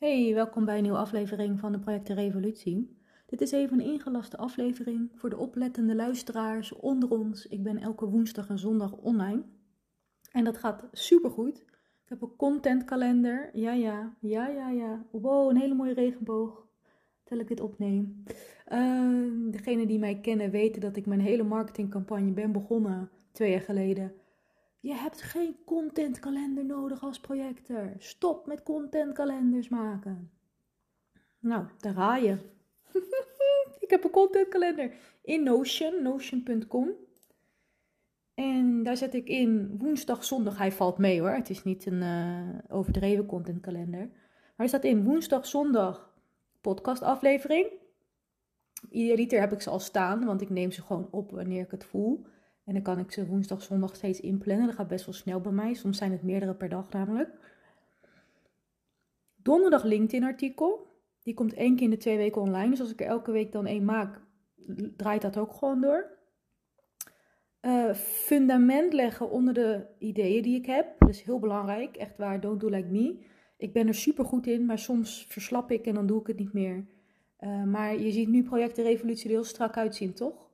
Hey, welkom bij een nieuwe aflevering van de Projecten Revolutie. Dit is even een ingelaste aflevering voor de oplettende luisteraars onder ons. Ik ben elke woensdag en zondag online. En dat gaat supergoed. Ik heb een contentkalender. Ja, ja, ja, ja, ja. Wow, een hele mooie regenboog. Terwijl ik dit opneem. Uh, degenen die mij kennen weten dat ik mijn hele marketingcampagne ben begonnen twee jaar geleden je hebt geen contentkalender nodig als projector. Stop met contentkalenders maken. Nou, daar ga je. ik heb een contentkalender in Notion, notion.com. En daar zet ik in woensdag, zondag. Hij valt mee hoor. Het is niet een uh, overdreven contentkalender. Maar er staat in woensdag, zondag podcastaflevering. Idealiter heb ik ze al staan, want ik neem ze gewoon op wanneer ik het voel. En dan kan ik ze woensdag, zondag steeds inplannen. Dat gaat best wel snel bij mij. Soms zijn het meerdere per dag namelijk. Donderdag LinkedIn artikel. Die komt één keer in de twee weken online. Dus als ik er elke week dan één maak, draait dat ook gewoon door. Uh, fundament leggen onder de ideeën die ik heb. Dat is heel belangrijk. Echt waar, don't do like me. Ik ben er super goed in, maar soms verslap ik en dan doe ik het niet meer. Uh, maar je ziet nu projecten Revolutie er heel strak uitzien, toch?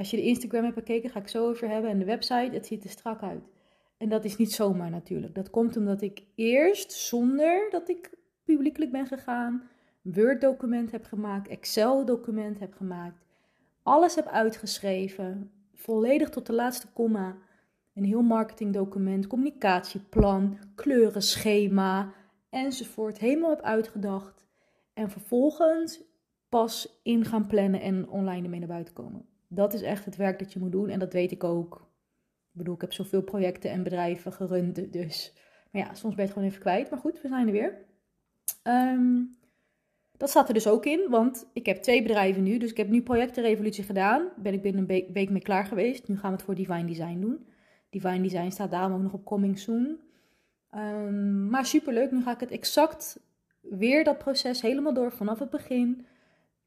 Als je de Instagram hebt bekeken, ga ik zo over hebben. En de website, het ziet er strak uit. En dat is niet zomaar natuurlijk. Dat komt omdat ik eerst, zonder dat ik publiekelijk ben gegaan, Word-document heb gemaakt, Excel-document heb gemaakt. Alles heb uitgeschreven, volledig tot de laatste komma. Een heel marketingdocument, communicatieplan, kleurenschema enzovoort. Helemaal heb uitgedacht. En vervolgens pas in gaan plannen en online ermee naar buiten komen. Dat is echt het werk dat je moet doen en dat weet ik ook. Ik bedoel, ik heb zoveel projecten en bedrijven gerund, dus... Maar ja, soms ben je het gewoon even kwijt. Maar goed, we zijn er weer. Um, dat staat er dus ook in, want ik heb twee bedrijven nu. Dus ik heb nu projectenrevolutie gedaan. Ben ik binnen een week mee klaar geweest. Nu gaan we het voor Divine Design doen. Divine Design staat daarom ook nog op Coming Soon. Um, maar superleuk, nu ga ik het exact weer dat proces helemaal door vanaf het begin.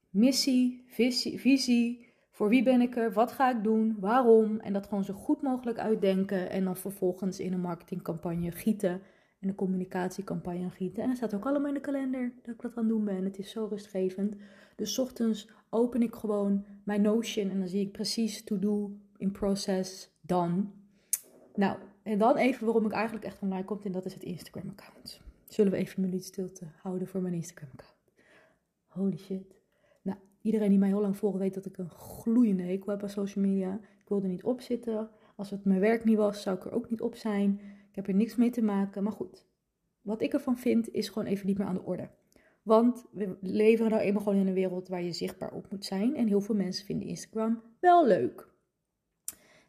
Missie, visie, visie voor wie ben ik er? Wat ga ik doen? Waarom? En dat gewoon zo goed mogelijk uitdenken. En dan vervolgens in een marketingcampagne gieten. En een communicatiecampagne gieten. En dat staat ook allemaal in de kalender dat ik dat aan het doen ben. Het is zo rustgevend. Dus ochtends open ik gewoon mijn Notion. En dan zie ik precies to do, in process, done. Nou, en dan even waarom ik eigenlijk echt online kom. En dat is het Instagram account. Zullen we even een minuut stilte houden voor mijn Instagram account? Holy shit. Iedereen die mij heel lang volgt weet dat ik een gloeiende hekel heb aan social media. Ik wilde er niet op zitten. Als het mijn werk niet was, zou ik er ook niet op zijn. Ik heb er niks mee te maken. Maar goed, wat ik ervan vind is gewoon even niet meer aan de orde. Want we leven nou eenmaal gewoon in een wereld waar je zichtbaar op moet zijn. En heel veel mensen vinden Instagram wel leuk.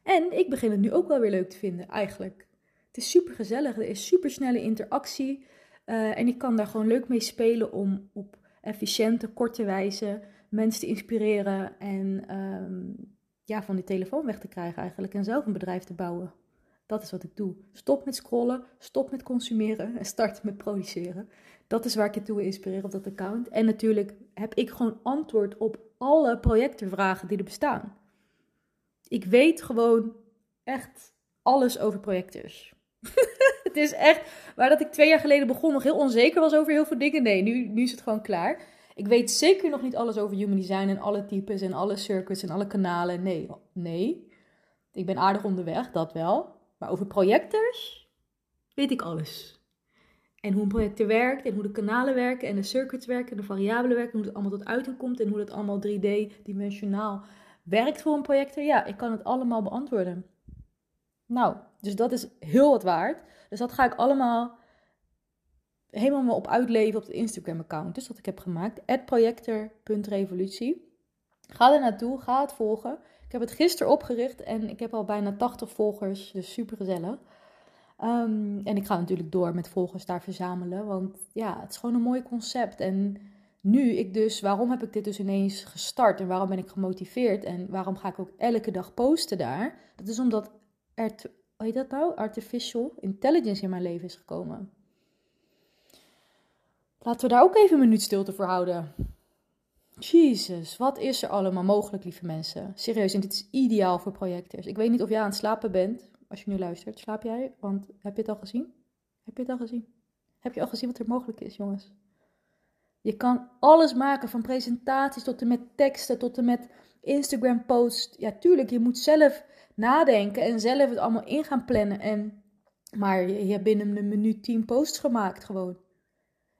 En ik begin het nu ook wel weer leuk te vinden, eigenlijk. Het is super gezellig, er is super snelle interactie. Uh, en ik kan daar gewoon leuk mee spelen om op efficiënte, korte wijze mensen te inspireren en ehm, ja, van die telefoon weg te krijgen eigenlijk en zelf een bedrijf te bouwen. Dat is wat ik doe. Stop met scrollen, stop met consumeren en start met produceren. Dat is waar ik je toe wil inspireren op dat account. En natuurlijk heb ik gewoon antwoord op alle projectenvragen die er bestaan. Ik weet gewoon echt alles over projectors. het is echt, waar dat ik twee jaar geleden begon nog heel onzeker was over heel veel dingen. Nee, nu, nu is het gewoon klaar. Ik weet zeker nog niet alles over human design en alle types en alle circuits en alle kanalen. Nee, nee. Ik ben aardig onderweg, dat wel. Maar over projectors weet ik alles. En hoe een projector werkt en hoe de kanalen werken en de circuits werken en de variabelen werken. Hoe het allemaal tot uiting komt en hoe dat allemaal 3D-dimensionaal werkt voor een projector. Ja, ik kan het allemaal beantwoorden. Nou, dus dat is heel wat waard. Dus dat ga ik allemaal helemaal op uitleven op het Instagram-account. Dus dat ik heb gemaakt. projector.revolutie. Ga er naartoe, ga het volgen. Ik heb het gisteren opgericht en ik heb al bijna 80 volgers, dus super gezellig. Ehm, en ik ga natuurlijk door met volgers daar verzamelen, want ja, het is gewoon een mooi concept. En nu ik dus, waarom heb ik dit dus ineens gestart en waarom ben ik gemotiveerd en waarom ga ik ook elke dag posten daar? Dat is omdat er, hoe heet dat nou? Artificial intelligence in mijn leven is gekomen. Laten we daar ook even een minuut stilte voor houden. Jezus, wat is er allemaal mogelijk, lieve mensen? Serieus, en dit is ideaal voor projectors. Ik weet niet of jij aan het slapen bent, als je nu luistert. Slaap jij? Want heb je het al gezien? Heb je het al gezien? Heb je al gezien wat er mogelijk is, jongens? Je kan alles maken, van presentaties tot en met teksten, tot en met Instagram posts. Ja, tuurlijk, je moet zelf nadenken en zelf het allemaal in gaan plannen. En, maar je, je hebt binnen een minuut 10 posts gemaakt gewoon.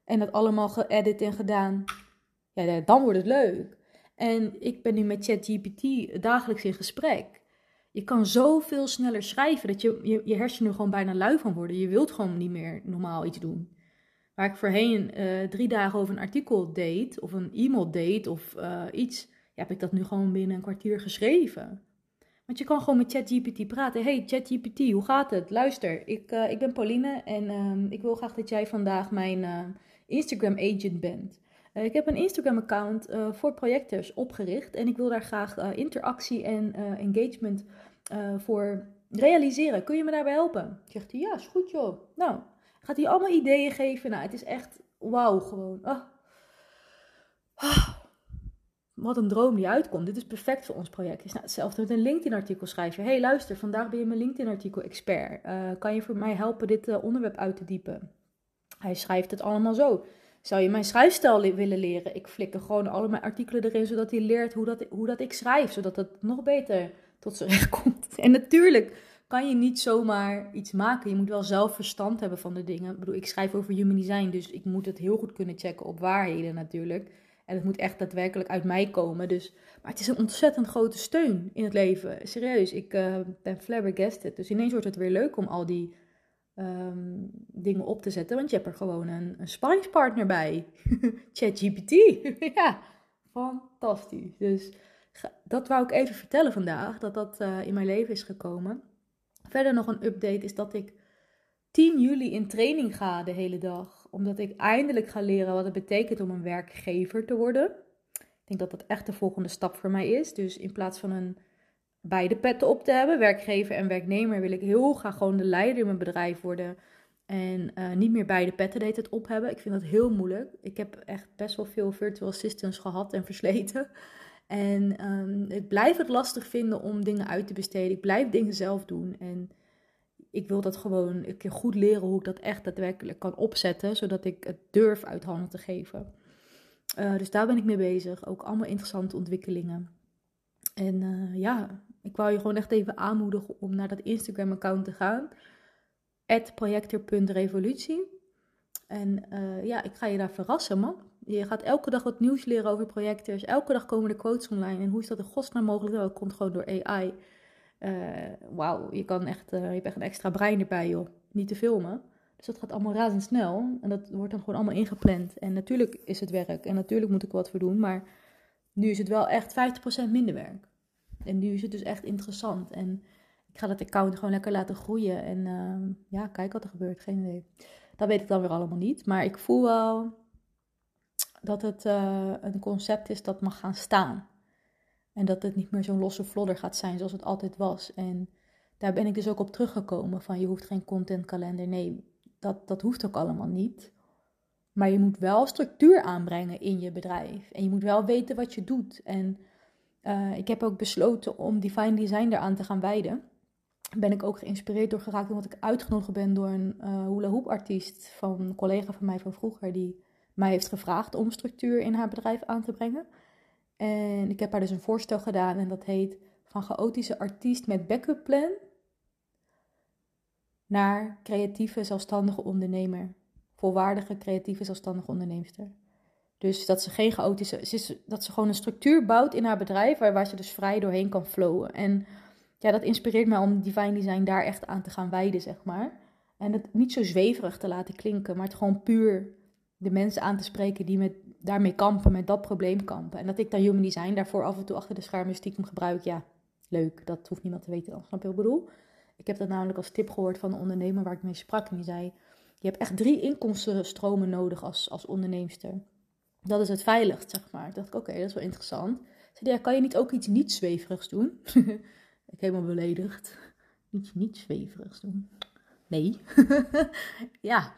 En dat allemaal geëdit en gedaan. Ja, dan wordt het leuk. En ik ben nu met ChatGPT dagelijks in gesprek. Je kan zoveel sneller schrijven dat je, je, je hersenen gewoon bijna lui van worden. Je wilt gewoon niet meer normaal iets doen. Waar ik voorheen uh, drie dagen over een artikel deed, of een e-mail deed, of uh, iets, ja, heb ik dat nu gewoon binnen een kwartier geschreven. Want je kan gewoon met ChatGPT praten. Hey ChatGPT, hoe gaat het? Luister, ik, uh, ik ben Pauline en uh, ik wil graag dat jij vandaag mijn uh, Instagram agent bent. ik heb een Instagram account voor projectors opgericht en ik wil daar graag interactie en engagement voor realiseren. Kun je me daarbij helpen? Zegt hij, ja, is goed joh. Nou, gaat hij allemaal ideeën geven. Nou, het is echt wauw gewoon. Oh. Wat een droom die uitkomt. Dit is perfect voor ons project. Is nou hetzelfde met een LinkedIn-artikel schrijven. hey, luister, vandaag ben je mijn LinkedIn-artikel-expert. Kan je voor mij helpen dit onderwerp uit te diepen? Hij schrijft het allemaal zo. Zou je mijn schrijfstijl willen leren? Ik flikker gewoon alle mijn artikelen erin, zodat hij leert hoe dat, hoe dat ik schrijf. Zodat het nog beter tot zijn recht komt. En natuurlijk kan je niet zomaar iets maken. Je moet wel zelf verstand hebben van de dingen. Ik bedoel, ik schrijf over human design, dus ik moet het heel goed kunnen checken op waarheden natuurlijk. En het moet echt daadwerkelijk uit mij komen. Dus, maar het is een ontzettend grote steun in het leven. Serieus, ik uh, ben flabbergasted. Dus ineens wordt het weer leuk om al die um, dingen op te zetten. Want je hebt er gewoon een, een sparringspartner bij. ChatGPT. ja, fantastisch. Dus dat wou ik even vertellen vandaag. Dat dat uh, in mijn leven is gekomen. Verder nog een update is dat ik 10 juli in training ga de hele dag. Omdat ik eindelijk ga leren wat het betekent om een werkgever te worden. Ik denk dat dat echt de volgende stap voor mij is. Dus in plaats van een beide petten op te hebben, werkgever en werknemer, wil ik heel graag gewoon de leider in mijn bedrijf worden. En uh, niet meer beide petten deed het op hebben. Ik vind dat heel moeilijk. Ik heb echt best wel veel virtual assistants gehad en versleten. En um, ik blijf het lastig vinden om dingen uit te besteden. Ik blijf dingen zelf doen. En ik wil dat gewoon een keer goed leren hoe ik dat echt daadwerkelijk kan opzetten. Zodat ik het durf uit handen te geven. Uh, dus daar ben ik mee bezig. Ook allemaal interessante ontwikkelingen. En uh, ja, ik wou je gewoon echt even aanmoedigen om naar dat Instagram-account te gaan. projector.revolutie. En uh, ja, ik ga je daar verrassen, man. Je gaat elke dag wat nieuws leren over projectors. Elke dag komen er quotes online. En hoe is dat in godsnaam mogelijk? Dat komt gewoon door AI. Uh, Wauw, je, kan echt, uh, je hebt echt een extra brein erbij, joh. Niet te filmen. Dus dat gaat allemaal razendsnel. En dat wordt dan gewoon allemaal ingepland. En natuurlijk is het werk. En natuurlijk moet ik er wat voor doen. Maar nu is het wel echt 50% minder werk. En nu is het dus echt interessant. En ik ga dat account gewoon lekker laten groeien. En uh, ja, kijk wat er gebeurt. Geen idee. Dat weet ik dan weer allemaal niet. Maar ik voel wel dat het uh, een concept is dat mag gaan staan. En dat het niet meer zo'n losse vlodder gaat zijn zoals het altijd was. En daar ben ik dus ook op teruggekomen van je hoeft geen contentkalender. Nee, dat, dat hoeft ook allemaal niet. Maar je moet wel structuur aanbrengen in je bedrijf. En je moet wel weten wat je doet. En uh, ik heb ook besloten om Divine Design eraan te gaan wijden. Ben ik ook geïnspireerd door geraakt omdat ik uitgenodigd ben door een uh, hula artiest van een collega van mij van vroeger. Die mij heeft gevraagd om structuur in haar bedrijf aan te brengen. En ik heb haar dus een voorstel gedaan en dat heet van chaotische artiest met backup plan naar creatieve zelfstandige ondernemer. Volwaardige creatieve zelfstandige onderneemster. Dus dat ze geen chaotische, is, dat ze gewoon een structuur bouwt in haar bedrijf waar, waar ze dus vrij doorheen kan flowen. En ja, dat inspireert mij om Divine Design daar echt aan te gaan wijden, zeg maar. En het niet zo zweverig te laten klinken, maar het gewoon puur de mensen aan te spreken die met, daarmee kampen, met dat probleem kampen. En dat ik dan human design daarvoor af en toe achter de schermen stiekem gebruik, ja, leuk. Dat hoeft niemand te weten dan, snap je wat ik bedoel? Ik heb dat namelijk als tip gehoord van een ondernemer waar ik mee sprak. En die zei, je hebt echt drie inkomstenstromen nodig als, als onderneemster. Dat is het veiligst, zeg maar. Ik dacht, oké, dat is wel interessant. Zei, ja, kan je niet ook iets niet zweverigs doen? ik helemaal beledigd. Iets niet zweverigs doen. Nee. ja,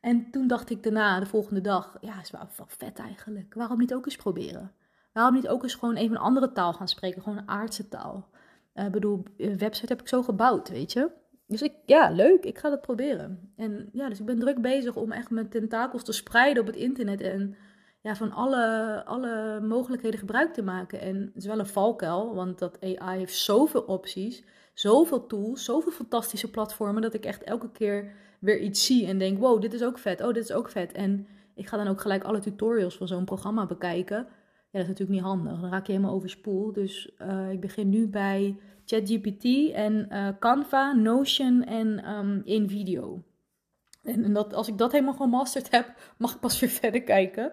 en toen dacht ik daarna, de volgende dag, ja, is wel, vet eigenlijk. Waarom niet ook eens proberen? Waarom niet ook eens gewoon even een andere taal gaan spreken? Gewoon een aardse taal. Ik uh, bedoel, een website heb ik zo gebouwd, weet je. Dus ik, ja, leuk, ik ga dat proberen. En ja, dus ik ben druk bezig om echt mijn tentakels te spreiden op het internet en ja, van alle, alle mogelijkheden gebruik te maken. En het is wel een valkuil, want dat AI heeft zoveel opties, zoveel tools, zoveel fantastische platformen, dat ik echt elke keer weer iets zie en denk, wow, dit is ook vet, oh, dit is ook vet. En ik ga dan ook gelijk alle tutorials van zo'n programma bekijken. Ja, dat is natuurlijk niet handig, dan raak je helemaal overspoeld. Dus uh, ik begin nu bij ChatGPT en uh, Canva, Notion en um, InVideo. En, dat, als ik dat helemaal gemasterd heb, mag ik pas weer verder kijken.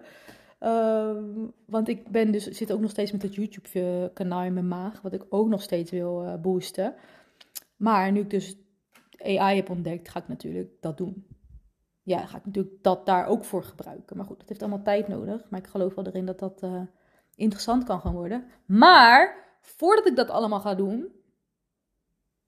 Um, want ik ben dus, zit ook nog steeds met het YouTube-kanaal in mijn maag, wat ik ook nog steeds wil uh, boosten. Maar nu ik dus AI heb ontdekt, ga ik natuurlijk dat doen. Ja, ga ik natuurlijk dat daar ook voor gebruiken. Maar goed, dat heeft allemaal tijd nodig. Maar ik geloof wel erin dat dat interessant kan gaan worden. Maar voordat ik dat allemaal ga doen,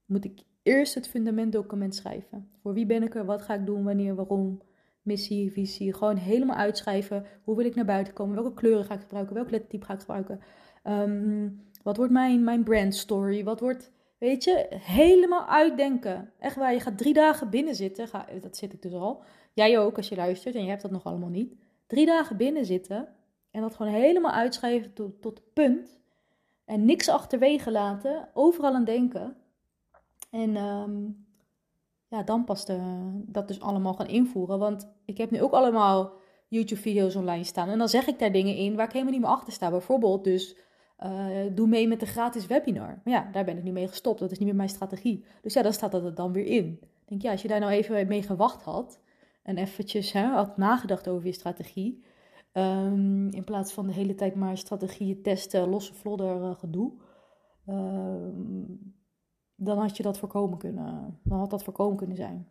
moet ik eerst het fundamentdocument schrijven. Voor wie ben ik er, wat ga ik doen, wanneer, waarom, missie, visie. Gewoon helemaal uitschrijven. Hoe wil ik naar buiten komen? Welke kleuren ga ik gebruiken? Welk lettertype ga ik gebruiken? Um, wat wordt mijn, mijn brand story? Wat wordt, weet je, helemaal uitdenken. Echt waar, je gaat drie dagen binnen zitten. Ga, dat zit ik dus al. Jij ook als je luistert en je hebt dat nog allemaal niet. Drie dagen binnen zitten en dat gewoon helemaal uitschrijven tot, tot punt. En niks achterwege laten. Overal aan denken. En um, ja, dan pas de, dat dus allemaal gaan invoeren. Want ik heb nu ook allemaal YouTube-video's online staan. En dan zeg ik daar dingen in waar ik helemaal niet meer achter sta. Bijvoorbeeld dus, uh, doe mee met de gratis webinar. Maar ja, daar ben ik nu mee gestopt. Dat is niet meer mijn strategie. Dus ja, dan staat dat er dan weer in. Ik denk, ja, als je daar nou even mee gewacht had... en eventjes hè, had nagedacht over je strategie... Um, in plaats van de hele tijd maar strategieën testen, losse vlodder uh, gedoe... Um, dan had je dat voorkomen kunnen. Dan had dat voorkomen kunnen zijn.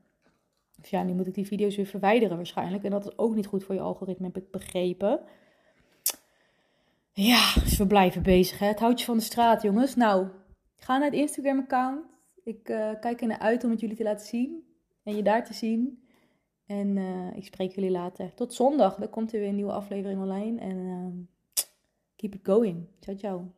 Dus ja, nu moet ik die video's weer verwijderen waarschijnlijk. En dat is ook niet goed voor je algoritme, heb ik begrepen. Ja, dus we blijven bezig. Hè? Het houtje van de straat, jongens. Nou, ga naar het Instagram-account. Ik uh, kijk er naar uit om het jullie te laten zien. En je daar te zien. En uh, ik spreek jullie later. Tot zondag. Dan komt er weer een nieuwe aflevering online. En uh, keep it going. Ciao, ciao.